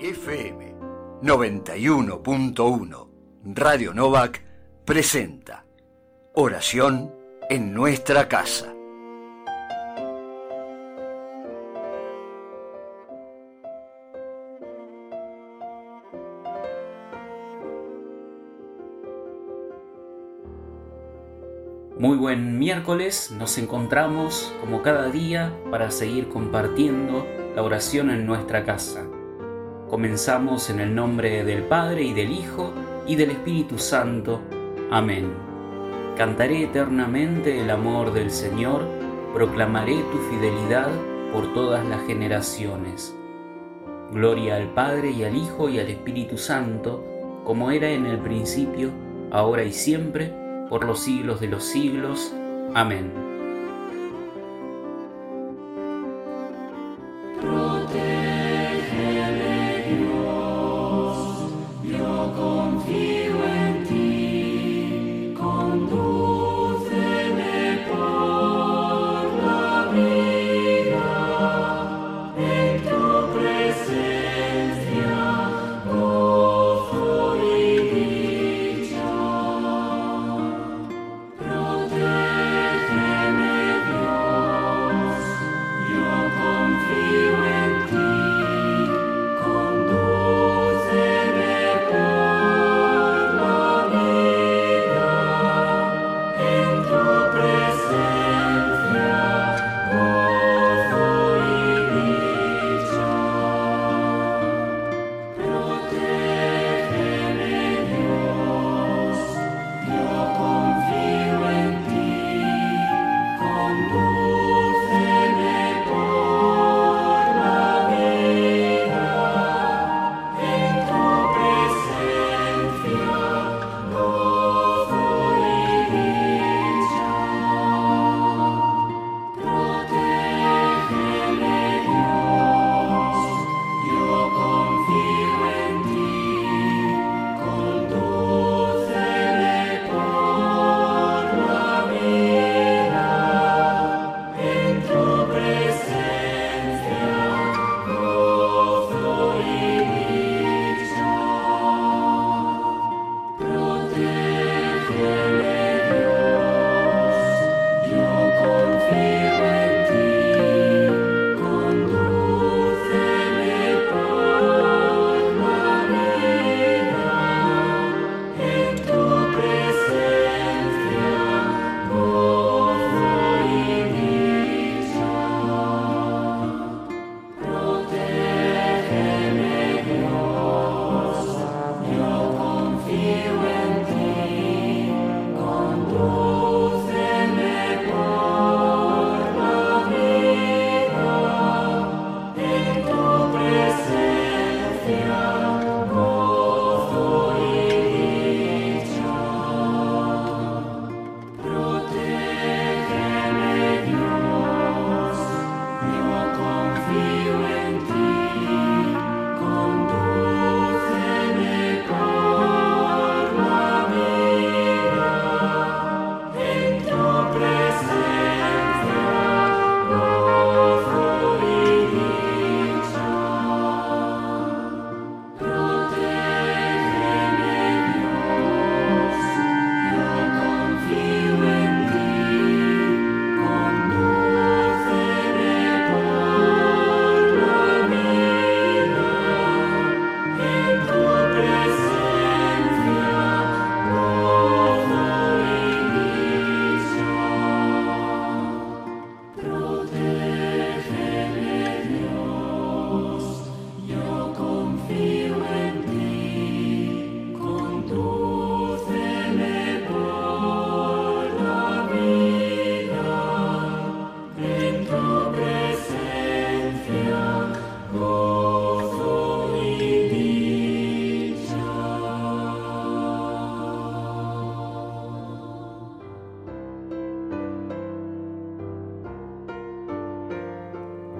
FM 91.1 Radio Novak presenta Oración en nuestra casa. Muy buen miércoles, nos encontramos como cada día para seguir compartiendo la oración en nuestra casa. Comenzamos en el nombre del Padre y del Hijo y del Espíritu Santo. Amén. Cantaré eternamente el amor del Señor, proclamaré tu fidelidad por todas las generaciones. Gloria al Padre y al Hijo y al Espíritu Santo, como era en el principio, ahora y siempre, por los siglos de los siglos. Amén.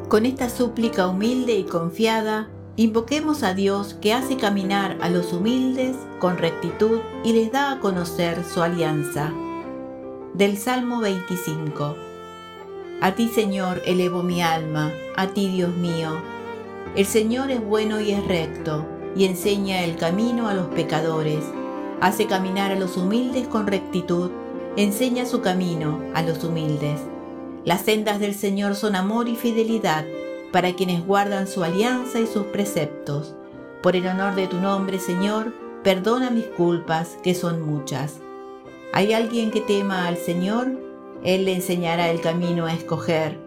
Con esta súplica humilde y confiada, invoquemos a Dios que hace caminar a los humildes con rectitud y les da a conocer su alianza. Del Salmo 25. A ti Señor elevo mi alma, a ti Dios mío. El Señor es bueno y es recto, y enseña el camino a los pecadores. Hace caminar a los humildes con rectitud, enseña su camino a los humildes. Las sendas del Señor son amor y fidelidad para quienes guardan su alianza y sus preceptos. Por el honor de tu nombre, Señor, perdona mis culpas, que son muchas. ¿Hay alguien que tema al Señor? Él le enseñará el camino a escoger.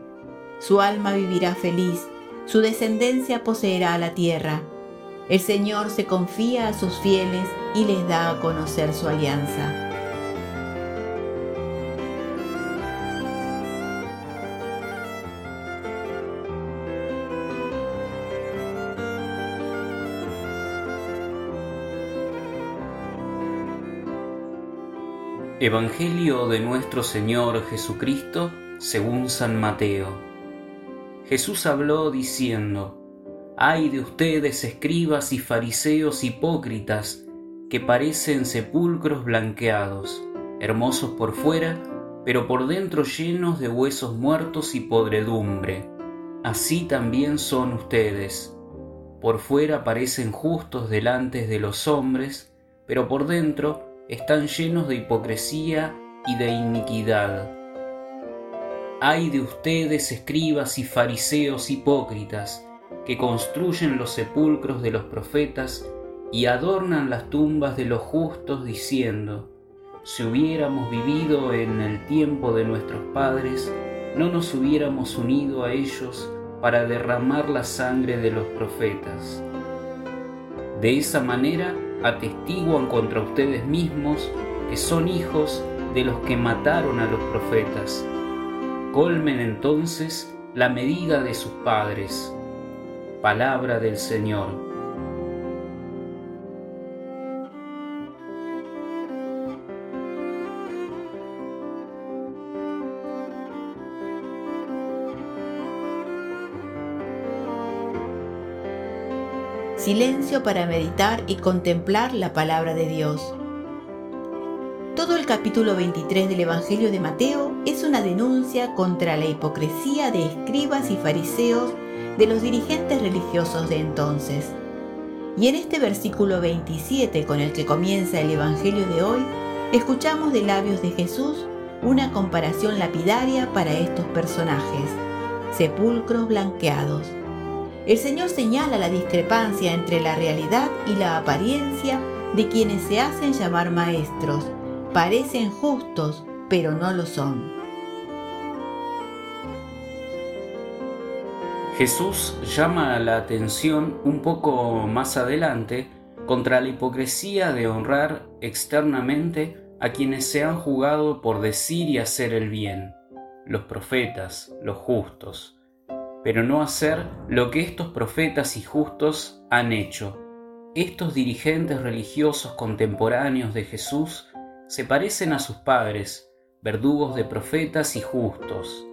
Su alma vivirá feliz su descendencia poseerá la tierra. El Señor se confía a sus fieles y les da a conocer su alianza. Evangelio de nuestro Señor Jesucristo según San Mateo. Jesús habló diciendo, Ay de ustedes, escribas y fariseos hipócritas, que parecen sepulcros blanqueados, hermosos por fuera, pero por dentro llenos de huesos muertos y podredumbre. Así también son ustedes. Por fuera parecen justos delante de los hombres, pero por dentro están llenos de hipocresía y de iniquidad. Ay de ustedes, escribas y fariseos hipócritas, que construyen los sepulcros de los profetas y adornan las tumbas de los justos diciendo, si hubiéramos vivido en el tiempo de nuestros padres, no nos hubiéramos unido a ellos para derramar la sangre de los profetas. De esa manera atestiguan contra ustedes mismos que son hijos de los que mataron a los profetas colmen entonces la medida de sus padres. Palabra del Señor. Silencio para meditar y contemplar la palabra de Dios. Todo el capítulo 23 del Evangelio de Mateo es una denuncia contra la hipocresía de escribas y fariseos de los dirigentes religiosos de entonces. Y en este versículo 27 con el que comienza el Evangelio de hoy, escuchamos de labios de Jesús una comparación lapidaria para estos personajes, sepulcros blanqueados. El Señor señala la discrepancia entre la realidad y la apariencia de quienes se hacen llamar maestros, parecen justos, pero no lo son. Jesús llama la atención un poco más adelante contra la hipocresía de honrar externamente a quienes se han jugado por decir y hacer el bien, los profetas, los justos, pero no hacer lo que estos profetas y justos han hecho. Estos dirigentes religiosos contemporáneos de Jesús se parecen a sus padres, verdugos de profetas y justos.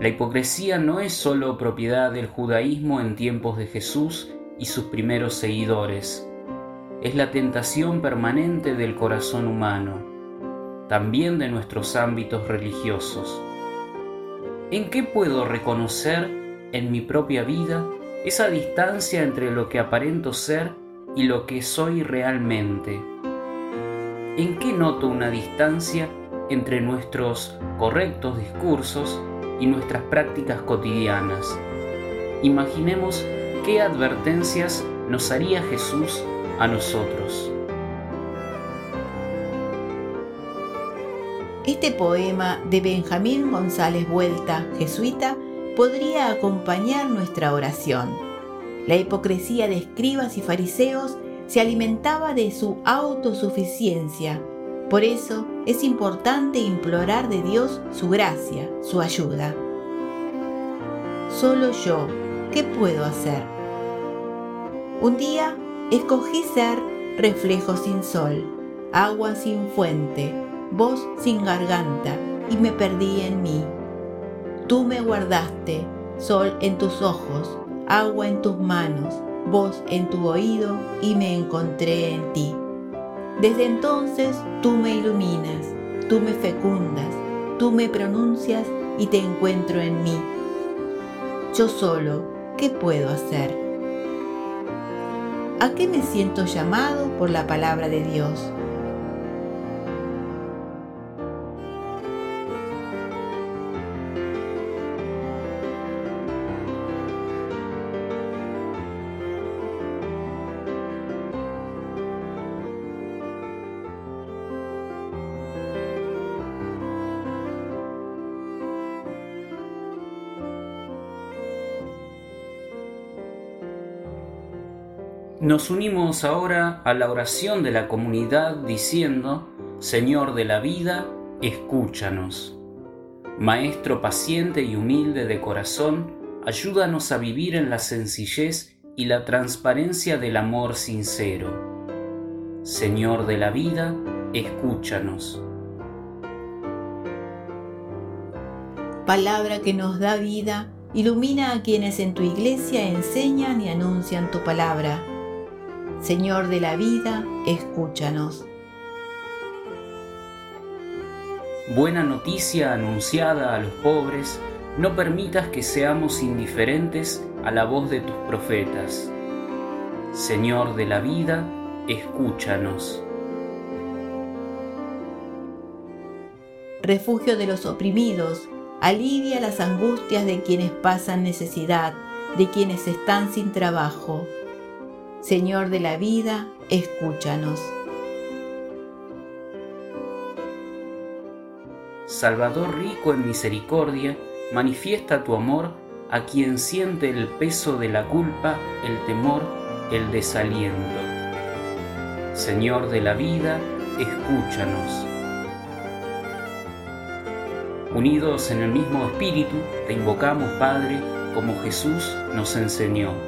La hipocresía no es sólo propiedad del judaísmo en tiempos de Jesús y sus primeros seguidores, es la tentación permanente del corazón humano, también de nuestros ámbitos religiosos. ¿En qué puedo reconocer en mi propia vida esa distancia entre lo que aparento ser y lo que soy realmente? ¿en qué noto una distancia entre nuestros correctos discursos y nuestras prácticas cotidianas? Imaginemos qué advertencias nos haría Jesús a nosotros. Este poema de Benjamín González Vuelta, jesuita, podría acompañar nuestra oración. La hipocresía de escribas y fariseos se alimentaba de su autosuficiencia. Por eso es importante implorar de Dios su gracia, su ayuda. Solo yo, ¿qué puedo hacer? Un día escogí ser reflejo sin sol, agua sin fuente, voz sin garganta, y me perdí en mí. Tú me guardaste, sol en tus ojos, agua en tus manos, voz en tu oído y me encontré en ti. Desde entonces tú me iluminas, tú me fecundas, tú me pronuncias y te encuentro en mí. Yo solo, ¿qué puedo hacer? ¿A qué me siento llamado por la palabra de Dios? Nos unimos ahora a la oración de la comunidad diciendo, Señor de la vida, escúchanos. Maestro paciente y humilde de corazón, ayúdanos a vivir en la sencillez y la transparencia del amor sincero. Señor de la vida, escúchanos. Palabra que nos da vida, ilumina a quienes en tu iglesia enseñan y anuncian tu palabra Señor de la vida, escúchanos. Buena noticia anunciada a los pobres, no permitas que seamos indiferentes a la voz de tus profetas. Señor de la vida, escúchanos. Refugio de los oprimidos, alivia las angustias de quienes pasan necesidad, de quienes están sin trabajo Señor de la vida, escúchanos. Salvador rico en misericordia, manifiesta tu amor a quien siente el peso de la culpa, el temor, el desaliento. Señor de la vida, escúchanos. Unidos en el mismo espíritu, te invocamos, Padre, como Jesús nos enseñó.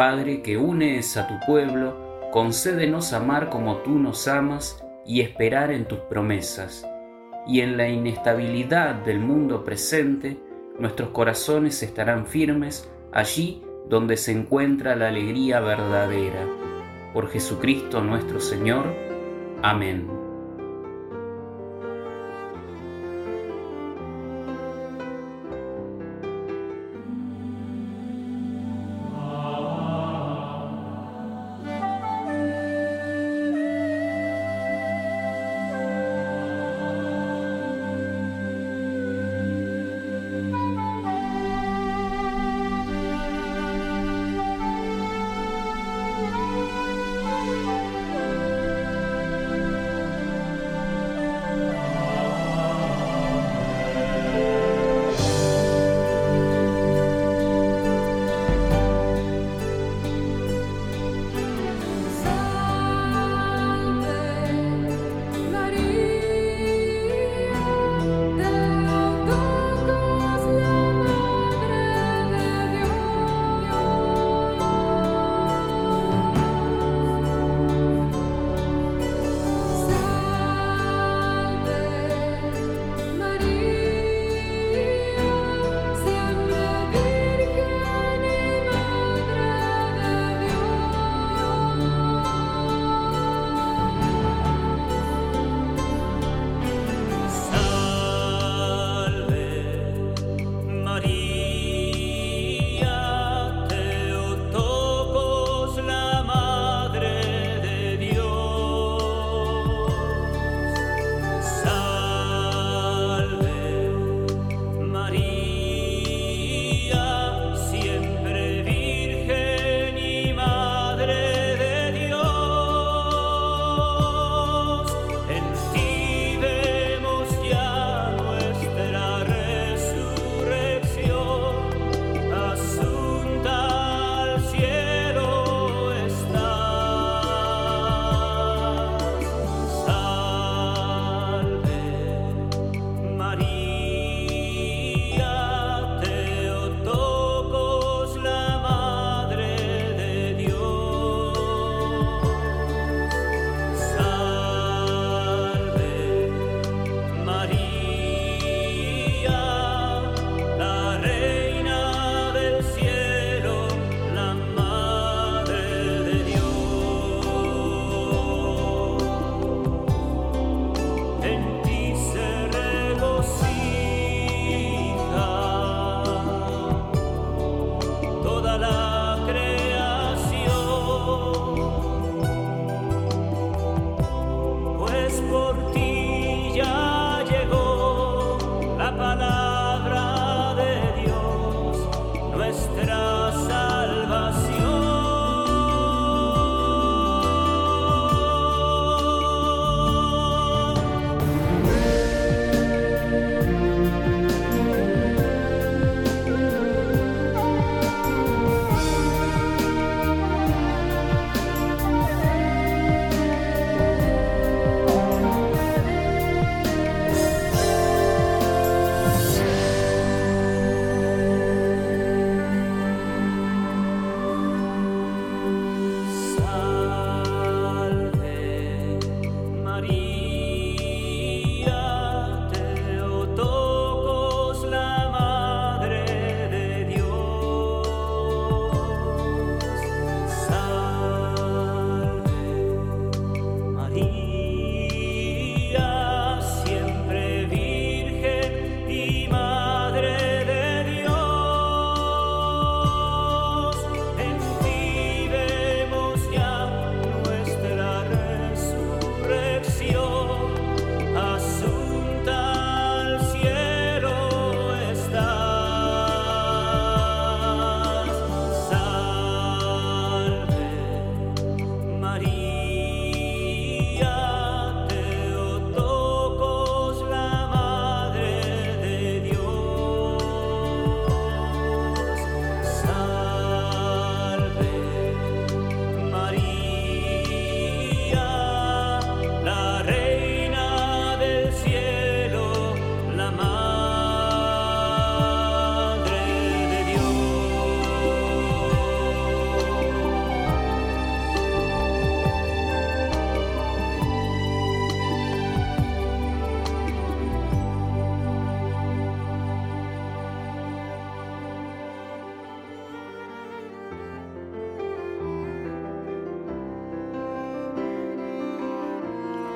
Padre que unes a tu pueblo, concédenos amar como tú nos amas y esperar en tus promesas. Y en la inestabilidad del mundo presente, nuestros corazones estarán firmes allí donde se encuentra la alegría verdadera. Por Jesucristo nuestro Señor. Amén.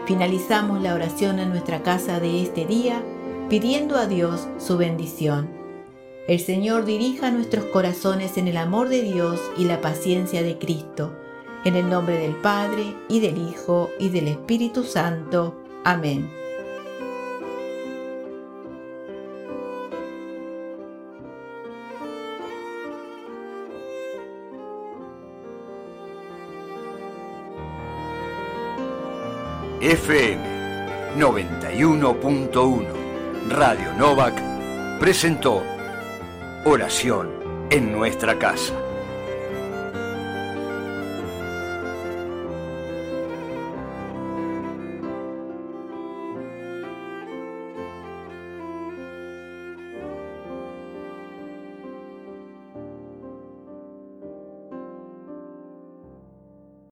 Finalizamos la oración en nuestra casa de este día pidiendo a Dios su bendición. El Señor dirija nuestros corazones en el amor de Dios y la paciencia de Cristo. En el nombre del Padre, y del Hijo, y del Espíritu Santo. Amén. FM 91.1 Radio Novak presentó Oración en nuestra casa.